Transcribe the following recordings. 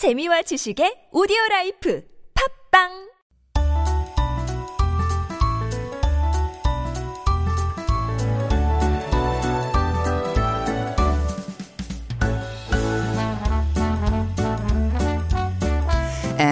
재미와 지식의 오디오 라이프. 팝빵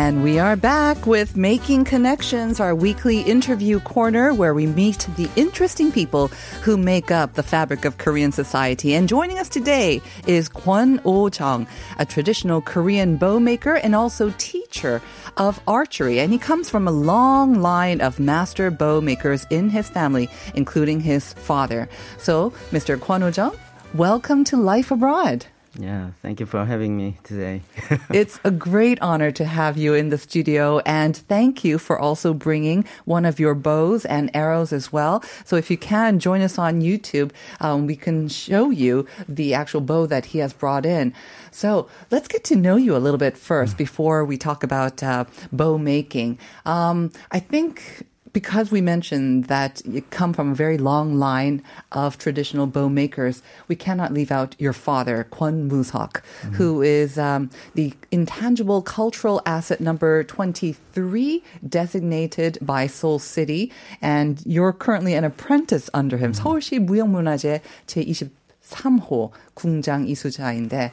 And we are back with Making Connections, our weekly interview corner where we meet the interesting people who make up the fabric of Korean society. And joining us today is Kwon Oh-jung, a traditional Korean bow maker and also teacher of archery. And he comes from a long line of master bow makers in his family, including his father. So, Mr. Kwon Oh-jung, welcome to Life Abroad. Yeah, thank you for having me today. it's a great honor to have you in the studio, and thank you for also bringing one of your bows and arrows as well. So, if you can join us on YouTube, um, we can show you the actual bow that he has brought in. So, let's get to know you a little bit first before we talk about uh, bow making. Um, I think because we mentioned that you come from a very long line of traditional bow makers, we cannot leave out your father, Kwon Musok, mm-hmm. who is um, the intangible cultural asset number 23 designated by Seoul City. And you're currently an apprentice under him. Mm-hmm. 서울시 무형문화재 제23호 궁장 이수자인데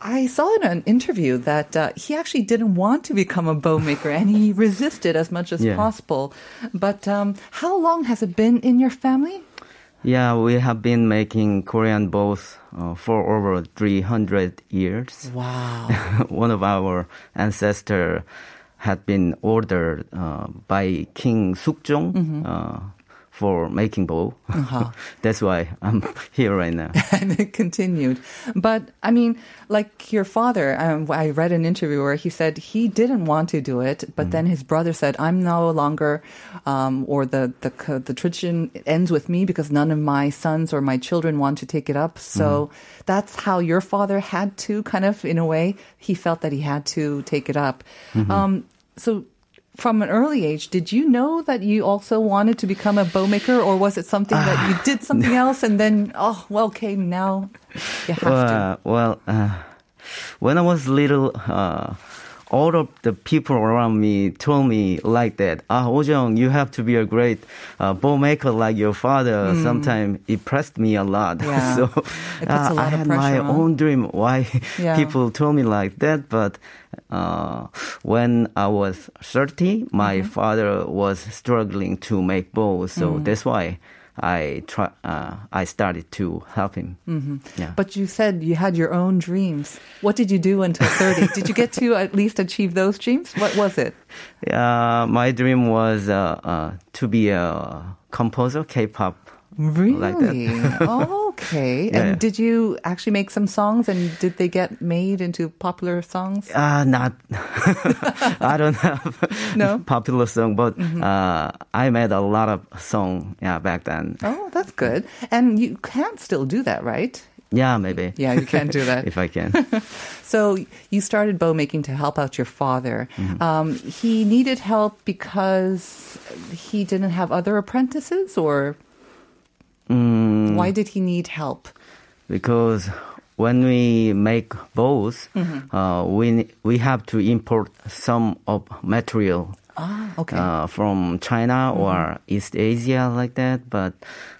I saw in an interview that uh, he actually didn't want to become a bow maker and he resisted as much as yeah. possible. But um, how long has it been in your family? Yeah, we have been making Korean bows uh, for over 300 years. Wow. One of our ancestors had been ordered uh, by King Sukjong. Mm-hmm uh, for making bow. Uh-huh. That's why I'm here right now. and it continued. But I mean, like your father, um, I read an interview where he said he didn't want to do it, but mm. then his brother said, "I'm no longer, um, or the, the the tradition ends with me because none of my sons or my children want to take it up." So mm. that's how your father had to kind of, in a way, he felt that he had to take it up. Mm-hmm. Um, so from an early age, did you know that you also wanted to become a bow maker, or was it something that you did something else and then, oh, well, okay, now you have well, to? Well, uh, when I was little, uh, all of the people around me told me like that. Ah, Ojong, you have to be a great uh, bow maker like your father. Mm. Sometimes it pressed me a lot. Yeah. so uh, I had my on. own dream why yeah. people told me like that. But uh, when I was 30, my mm-hmm. father was struggling to make bows. So mm. that's why I try. Uh, I started to help him. Mm-hmm. Yeah. But you said you had your own dreams. What did you do until thirty? did you get to at least achieve those dreams? What was it? Yeah, my dream was uh, uh, to be a composer, K-pop. Really? Like that. oh. Okay. Yeah, and did you actually make some songs and did they get made into popular songs? Uh, not. I don't have no? popular song, but mm-hmm. uh, I made a lot of song yeah, back then. Oh, that's good. And you can still do that, right? Yeah, maybe. Yeah, you can do that. if I can. so you started bow making to help out your father. Mm-hmm. Um, he needed help because he didn't have other apprentices or Mm, Why did he need help? Because when we make bows, mm-hmm. uh, we we have to import some of material Ah, okay. Uh, from China mm-hmm. or East Asia like that. But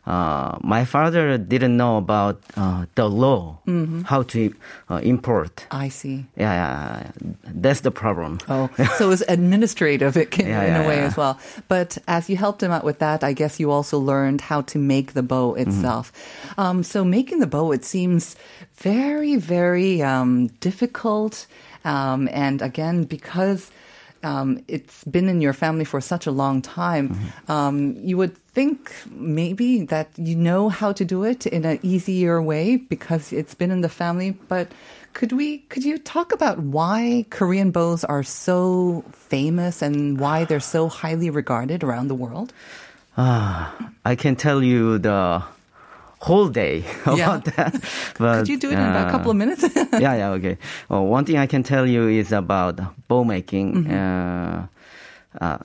uh, my father didn't know about uh, the law, mm-hmm. how to uh, import. I see. Yeah, yeah, that's the problem. Oh, so it was administrative it can, yeah, in yeah, a way yeah. as well. But as you helped him out with that, I guess you also learned how to make the bow mm-hmm. itself. Mm-hmm. Um, so making the bow, it seems very, very um, difficult. Um, and again, because um, it's been in your family for such a long time, mm-hmm. um, you would think maybe that you know how to do it in an easier way because it's been in the family. But could we? Could you talk about why Korean bows are so famous and why they're so highly regarded around the world? Uh, I can tell you the whole day about yeah. that. But, Could you do it in about a couple of minutes? yeah, yeah, okay. Well, one thing I can tell you is about bow making. Mm-hmm. Uh, uh,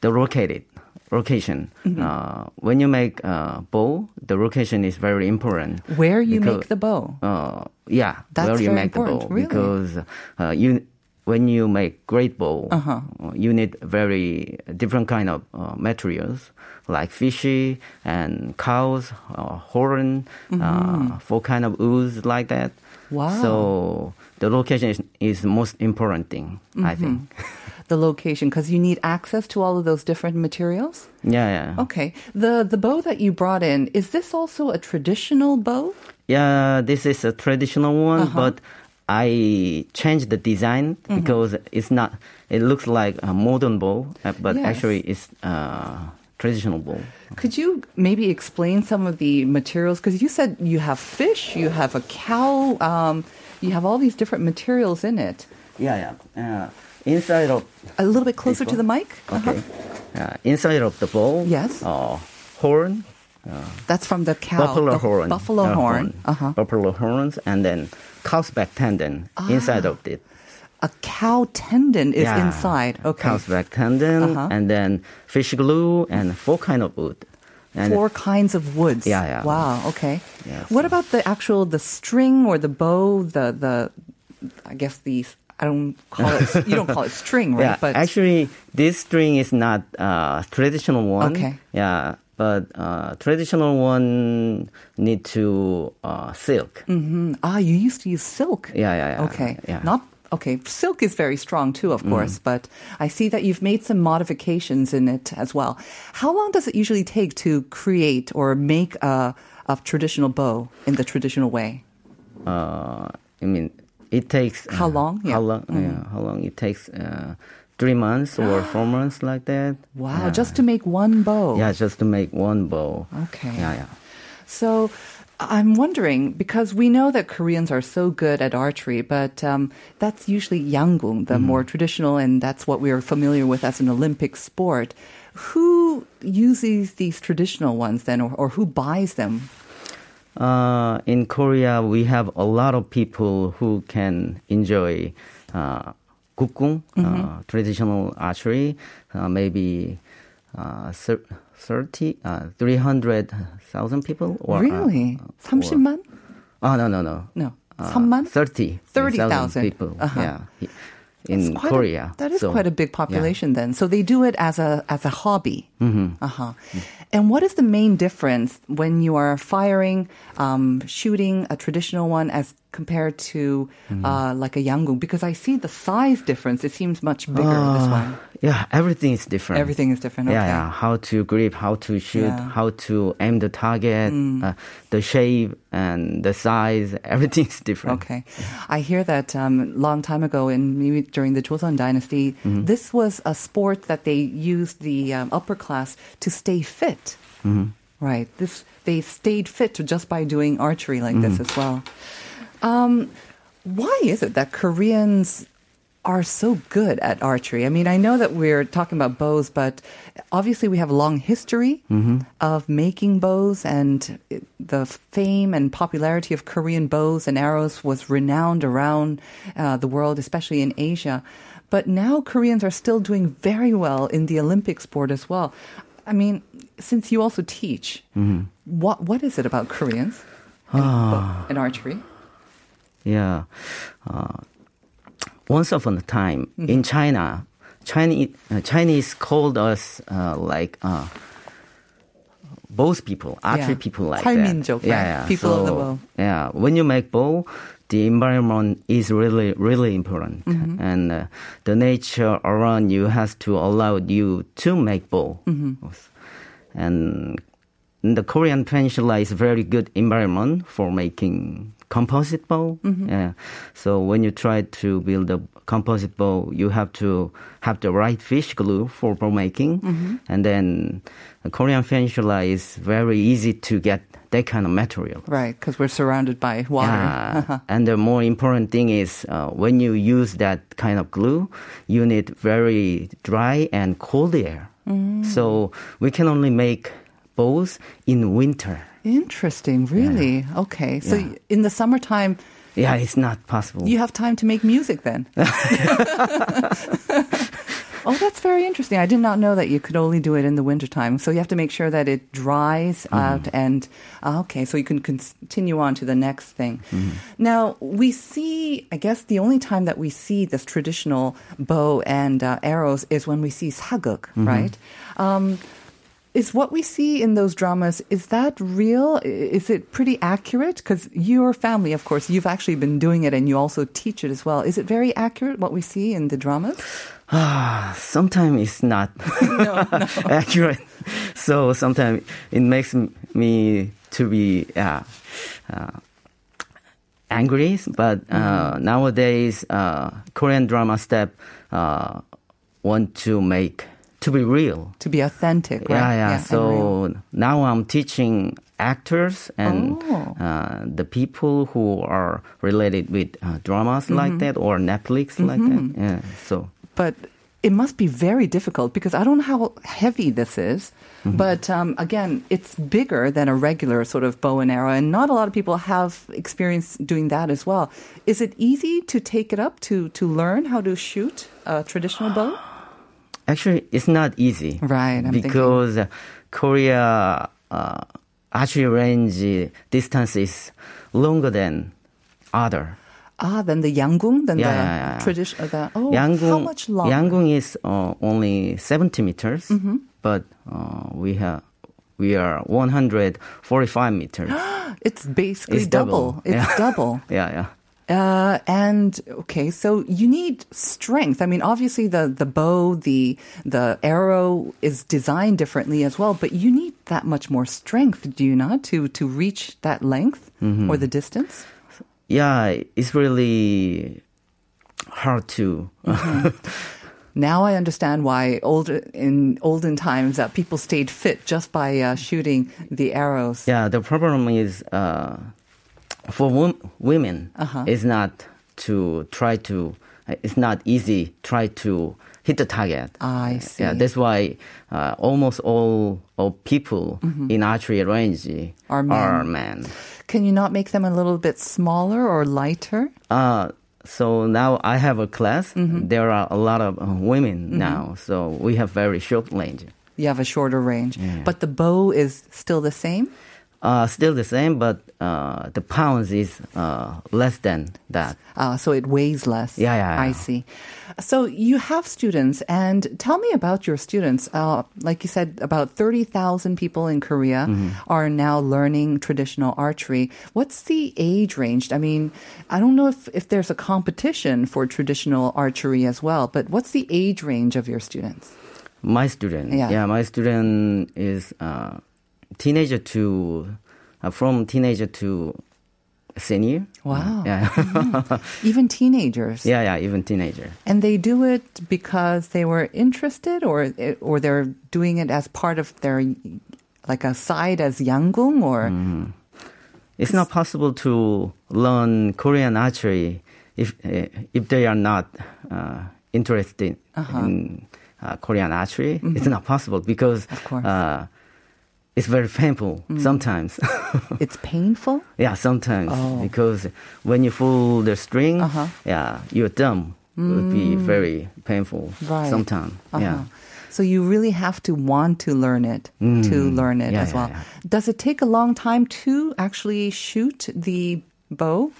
the located location. Mm-hmm. Uh, when you make a bow, the location is very important. Where you because, make the bow? Uh, yeah, That's where you very make important. the bow really? because uh, you when you make great bowl, uh you need very different kind of uh, materials like fishy and cows, uh, horn, uh, four kind of ooze like that. Wow. So the location is, is the most important thing, I think. The location, because you need access to all of those different materials. yeah, yeah. Okay. The the bow that you brought in is this also a traditional bow? Yeah, this is a traditional one, but I changed the design because it's not. It looks like a modern bow, uh, but Yes. actually it's uh, traditional bow. Could you maybe explain some of the materials? Because you said you have fish, you have a cow, um, you have all these different materials in it. Yeah, yeah. Uh, inside of A little bit closer to the mic. okay, uh, inside of the bowl. Yes. Uh, horn, That's from the cow. buffalo the horn, Buffalo uh, horn. Uh-huh. buffalo horns, and then cow's back tendon Ah. inside of it. A cow tendon is Yeah. inside. Okay. Cow's back tendon, Uh-huh. and then fish glue and four kind of wood. And Four kinds of woods. Yeah, yeah. Wow. Okay. Yeah, what so- about the actual the string or the bow? The the I guess the I don't call it. you don't call it string, right? Yeah, actually, this string is not uh, traditional one. Okay. Yeah, but uh, traditional one need to uh, silk. Mm, ah, you used to use silk. Yeah, yeah, yeah. Okay. yeah. Mm. Not okay. Silk is very strong too, of course, but I see that you've made some modifications in it as well. How long does it usually take to create or make a, a traditional bow in the traditional way? Uh, I mean, it takes How uh, long? Yeah. Mm. How long? Yeah, how long it takes? Three months or four months, like that. Wow, Yeah. just to make one bow. yeah, just to make one bow. Okay. Yeah, yeah. So I'm wondering because we know that Koreans are so good at archery, but um, that's usually yangung, the more traditional, and that's what we are familiar with as an Olympic sport. Who uses these traditional ones then, or, or who buys them? Uh, in Korea, we have a lot of people who can enjoy uh, gukgung, uh, traditional archery, uh, maybe uh, 30, uh, 300,000 people. Or, uh, really? or- 30만? Oh, no, no, no. No. Uh, 3만? 30. 30,000. people. Uh-huh. Yeah. In quite a- Korea. that is So, quite a big yeah. population then. So they do it as a as a hobby. Mm-hmm. Uh-huh. And what is the main difference when you are firing, um, shooting a traditional one as compared to Mm-hmm. uh, like a yangung? Because I see the size difference. It seems much bigger this one. Yeah, everything is different. Everything is different. Okay. Yeah, yeah. How to grip, how to shoot, Yeah. Mm. how to aim the target, uh, the shape and the size. Everything is different. Okay. I hear that um, long time ago, in maybe during the Joseon dynasty, Mm-hmm. this was a sport that they used the um, upper class to stay fit. Mm-hmm. Right. This they stayed fit just by doing archery like this Mm-hmm. as well. Um, why is it that Koreans are so good at archery? I mean, I know that we're talking about bows, but obviously we have a long history of making bows, and the fame and popularity of Korean bows and arrows was renowned around uh, the world, especially in Asia. But now Koreans are still doing very well in the Olympic sport as well. I mean, since you also teach, what what is it about Koreans and, and archery? Yeah. Uh, once upon a time mm-hmm. in China, Chinese, uh, Chinese called us uh, like uh, both people, actually yeah. people like that. Yeah, yeah, people so, of the world. Yeah, when you make bow, the environment is really, really important, mm-hmm. and uh, the nature around you has to allow you to make bow. Mm-hmm. And the Korean peninsula is very good environment for making composite bow. Mm-hmm. Yeah. So when you try to build a composite bow, you have to have the right fish glue for bow making, Mm-hmm. and then the Korean peninsula is very easy to get that kind of material. Right, because we're surrounded by water. Yeah. and the more important thing is uh, when you use that kind of glue, you need very dry and cold air. Mm. So we can only make bows in winter. Interesting, really. Okay, so Yeah. in the summertime, Yeah, it's not possible. you have time to make music then. Oh, that's very interesting. I did not know that you could only do it in the wintertime. So you have to make sure that it dries Mm-hmm. out and, ah, okay, so you can continue on to the next thing. Mm-hmm. Now, we see, I guess the only time that we see this traditional bow and uh, arrows is when we see saguk, Mm-hmm. right? Um, is what we see in those dramas is that real? Is it pretty accurate? Because your family of course you've actually been doing it and you also teach it as well. Is it very accurate what we see in the dramas? Ah, sometimes it's not accurate. So sometimes it makes me to be uh, uh, angry. But uh, nowadays, uh, Korean drama step uh, want to make to be real. to be authentic right Yeah, yeah. real. so now I'm teaching actors and Oh. uh, the people who are related with uh, dramas Mm-hmm. like that or Netflix like that. Yeah. So but it must be very difficult because I don't know how heavy this is. Mm-hmm. But um, again, it's bigger than a regular sort of bow and arrow, and not a lot of people have experience doing that as well. Is it easy to take it up to to learn how to shoot a traditional bow? Actually, it's not easy. Right, I'm because uh, Korea uh, archery range distance is longer than other. Ah, than the Yangung, than Yeah, the yeah, yeah. tradition, uh, the oh, Yangung, how much longer? Yangung is uh, only 70 meters, Mm-hmm. but uh, we have we are 145 meters. It's basically It's double. double. It's double. yeah, yeah. Uh, and okay, so you need strength. I mean, obviously the the bow, the the arrow is designed differently as well, but you need that much more strength, do you not, to to reach that length Mm-hmm. or the distance? Yeah, it's really hard to. Now I understand why old in olden times that people stayed fit just by uh, shooting the arrows. Yeah, the problem is uh, for wom- women, Uh-huh. it's not to try to. It's not easy try to hit the target. I see. Yeah, that's why uh, almost all of people in archery range Mm-hmm. Are men. Are men. Can you not make them a little bit smaller or lighter? Uh, so now I have a class. Mm-hmm. There are a lot of uh, women now, so we have very short range. You have a shorter range, but the bow is still the same. Uh, still the same, but uh, the pounds is uh, less than that. Uh, so it weighs less. Yeah, yeah, I see. So you have students, and tell me about your students. Uh, like you said, about 30,000 people in Korea Mm-hmm. are now learning traditional archery. What's the age range? I mean, I don't know if, if there's a competition for traditional archery as well, but what's the age range of your students? My student, Yeah. my student is uh, teenager to uh, from teenager to senior. Wow. Yeah, Even teenagers. yeah, yeah, even teenager. And they do it because they were interested, or or they're doing it as part of their like a side as yangung, or It's not possible to learn Korean archery if uh, if they are not uh, interested in uh, Korean archery. It's not possible because Of course. Uh, it's very painful sometimes. it's painful. yeah, sometimes Oh. because when you pull the string, Uh-huh. yeah, your thumb would be very painful Right. sometimes. Yeah. Uh-huh. So you really have to want to learn it to learn it Yeah, as yeah, well. yeah. Does it take a long time to actually shoot the bow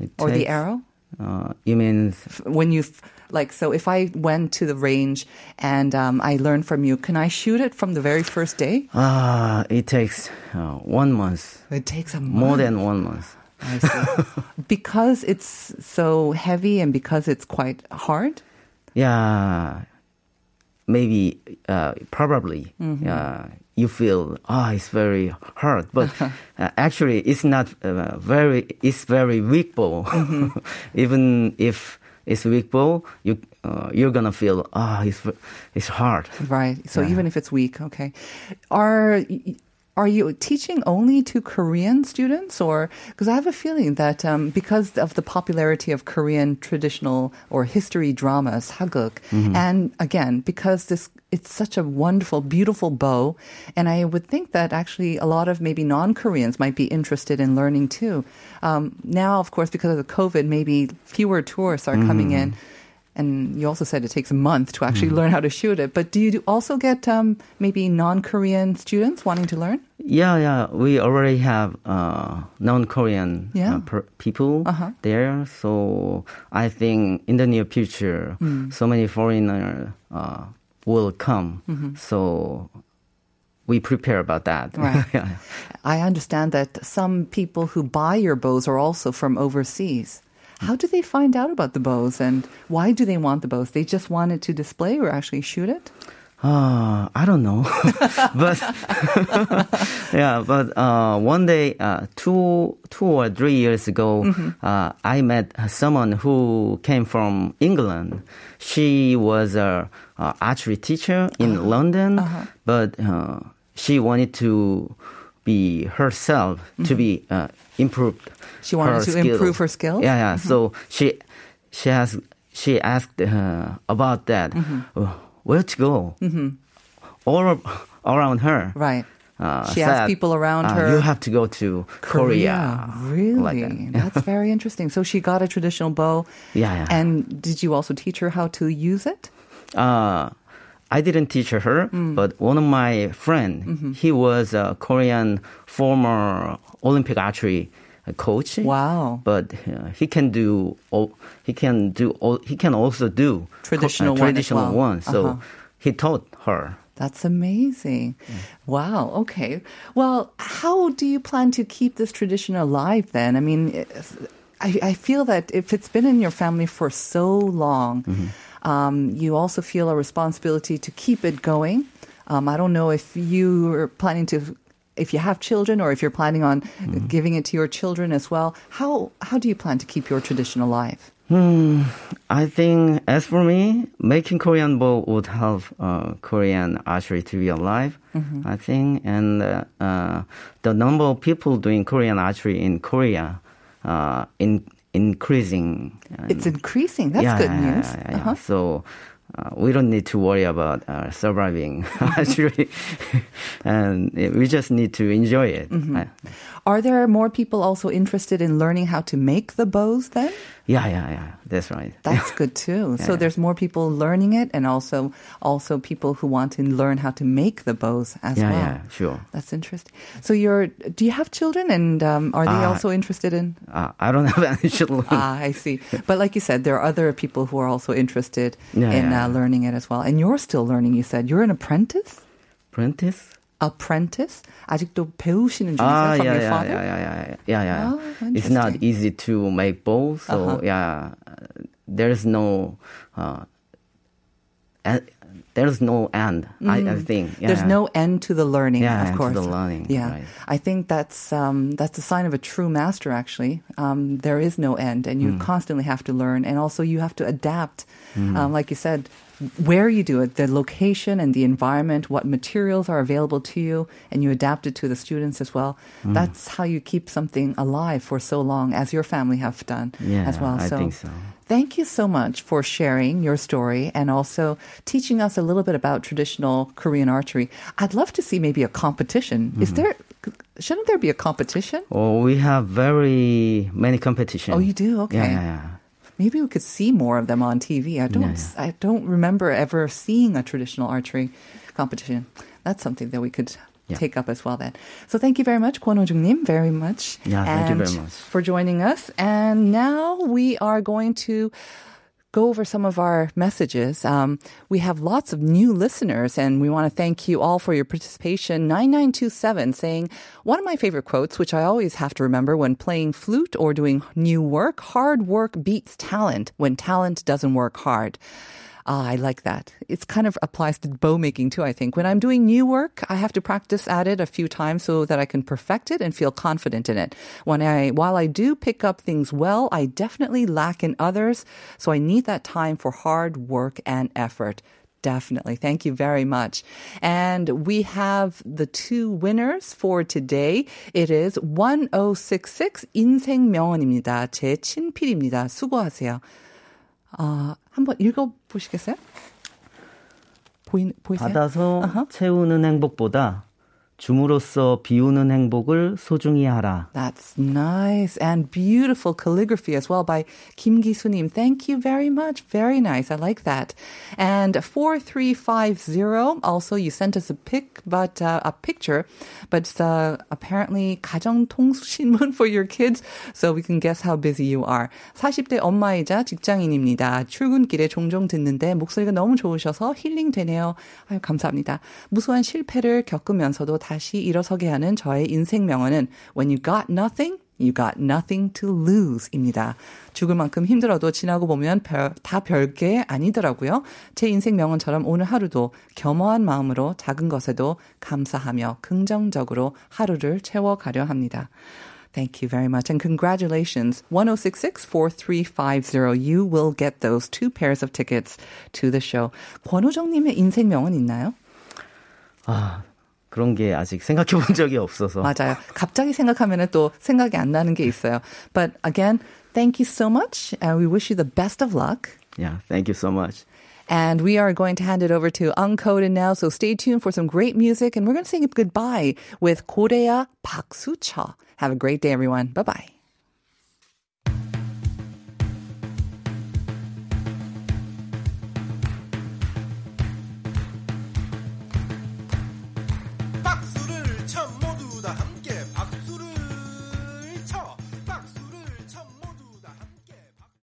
It or the arrow? Uh, you mean When you like, so if I went to the range and um, I learned from you, can I shoot it from the very first day? uh, it takes uh, one month, It takes a month. more than one month. I see. because it's so heavy and because it's quite hard. Yeah, maybe, uh, probably, Mm-hmm. uh, you feel, oh, it's very hard, but uh, actually, it's not uh, very. It's very weak ball. Mm-hmm. Even if it's weak ball, you uh, you're gonna feel, oh, it's it's hard. Right. So Yeah. even if it's weak, okay. Are are you teaching only to Korean students, or because I have a feeling that um, because of the popularity of Korean traditional or history dramas, haguk, and again because this it's such a wonderful, beautiful bow, and I would think that actually a lot of maybe non-Koreans might be interested in learning too. Um, now, of course, because of the COVID, maybe fewer tourists are coming in. And you also said it takes a month to actually learn how to shoot it. But do you also get um, maybe non-Korean students wanting to learn? Yeah, yeah. We already have uh, non-Korean Yeah. uh, per- people Uh-huh. there. So I think in the near future, Mm. so many foreigners uh, will come. Mm-hmm. So we prepare about that. Right. yeah. I understand that some people who buy your bows are also from overseas. How do they find out about the bows and why do they want the bows? They just want it to display or actually shoot it? Uh, I don't know, but yeah, but uh, one day, uh, two two or three years ago, Mm-hmm. uh, I met someone who came from England. She was a, a archery teacher in Uh-huh. London, but uh, she wanted to be herself to be uh, improved. Mm-hmm. She wanted to skill. improve her skills? Yeah, yeah. So she she has she asked uh, about that. Mm-hmm. Where to go? All around her. Right. Uh, She asked people around uh, her. You have to go to Korea. Really? Like that. That's very interesting. So she got a traditional bow. Yeah, yeah. And did you also teach her how to use it? Uh, I didn't teach her, Mm. but one of my friend, Mm-hmm. he was a Korean former Olympic archery coach. Wow. But uh, he can do all, he can do all, he can also do co- Traditional one well. one. So Uh-huh. he taught her. That's amazing. Wow. Okay. Well, how do you plan to keep this tradition alive then? I mean, I, I feel that if it's been in your family for so long, um, you also feel a responsibility to keep it going. Um, I don't know if you are planning to, if you have children or if you're planning on giving it to your children as well. How, how do you plan to keep your tradition alive? I think, as for me, making Korean bow would help uh, Korean archery to be alive. Mm-hmm. I think, and uh, uh, the number of people doing Korean archery in Korea uh, in increasing. And It's increasing. That's yeah, good news. yeah, yeah. Uh-huh. So. Uh, we don't need to worry about uh, surviving actually, and we just need to enjoy it. Mm-hmm. Are there more people also interested in learning how to make the bows then? yeah, yeah, yeah. That's right. That's good too. So Yeah. there's more people learning it and also also people who want to learn how to make the bows as yeah, well. yeah, sure. That's interesting. So you're do you have children and um, are they Uh, also interested in Uh, I don't have any children. Ah, I see. But like you said, there are other people who are also interested Yeah, in. Uh, learning it as well. And you're still learning, you said. You're an apprentice? Apprentice? Apprentice? 아직도 배우시는 중이세요 Ah, from yeah, your yeah, father? yeah, yeah, yeah, yeah, yeah. Oh, it's not interesting. easy to make bows, so Uh-huh. yeah, there's no, uh, e- there's no end. I, I think yeah. Mm. There's no end to the learning, Yeah, of to course. the learning, Yeah, right. I think that's um, that's a sign of a true master. Actually, um, there is no end, and you Mm. constantly have to learn, and also you have to adapt. Mm. Um, like you said, where you do it, the location and the environment, what materials are available to you, and you adapt it to the students as well. Mm. That's how you keep something alive for so long, as your family have done Yeah, as well. I think so. Thank you so much for sharing your story and also teaching us a little bit about traditional Korean archery. I'd love to see maybe a competition. Is Mm-hmm. there, shouldn't there be a competition? Oh, we have very many competitions. Oh, you do? Okay. Yeah, yeah, yeah. Maybe we could see more of them on TV. I don't, Yeah, I don't remember ever seeing a traditional archery competition. That's something that we could Yeah. take up as well then. So thank you very much, Kwon Ho-jung-nim, very much. Yeah, thank you very much. For joining us. And now we are going to go over some of our messages. Um, we have lots of new listeners, and we want to thank you all for your participation. 9927 saying, One of my favorite quotes, which I always have to remember when playing flute or doing new work hard work beats talent when talent doesn't work hard. Ah, I like that. It's kind of applies to bow making too, I think. When I'm doing new work, I have to practice at it a few times so that I can perfect it and feel confident in it. When I, while I do pick up things well, I definitely lack in others. So I need that time for hard work and effort. Definitely. Thank you very much. And we have the two winners for today. It is 1066 인생명언입니다. 제 친필입니다. 수고하세요. 아, 한번 읽어 보시겠어요? 보이 보이세요? 받아서 채우는 행복보다 줌으로써 비우는 행복을 소중히 하라. That's nice and beautiful calligraphy as well by Kim Gi-sunim. Thank you very much. Very nice. I like that. And 4350, also you sent us a pic, but uh, a picture, but uh, apparently 가정 통신문 for your kids, so we can guess how busy you are. 40대 엄마이자 직장인입니다. 출근길에 종종 듣는데 목소리가 너무 좋으셔서 힐링 되네요. 아유, 감사합니다. 무수한 실패를 겪으면서도 다시 일어서게 하는 저의 인생 명언은 When you got nothing, You got nothing to lose 입니다. 죽을 만큼 힘들어도 지나고 보면 별, 다 별게 아니더라고요. 제 인생 명언처럼 오늘 하루도 겸허한 마음으로 작은 것에도 감사하며 긍정적으로 하루를 채워가려 합니다. Thank you very much and congratulations. 1066-4350. You will get those two pairs of tickets to the show. 권호정님의 인생 명언 있나요? 아, 그런 게 아직 생각해 본 적이 없어서. 맞아요. 갑자기 생각하면 또 생각이 안 나는 게 있어요. But again, thank you so much and we wish you the best of luck. Yeah, thank you so much. And we are going to hand it over to Uncoded now. So stay tuned for some great music. And we're going to say goodbye with Korea Park Soo-cha. Have a great day, everyone. Bye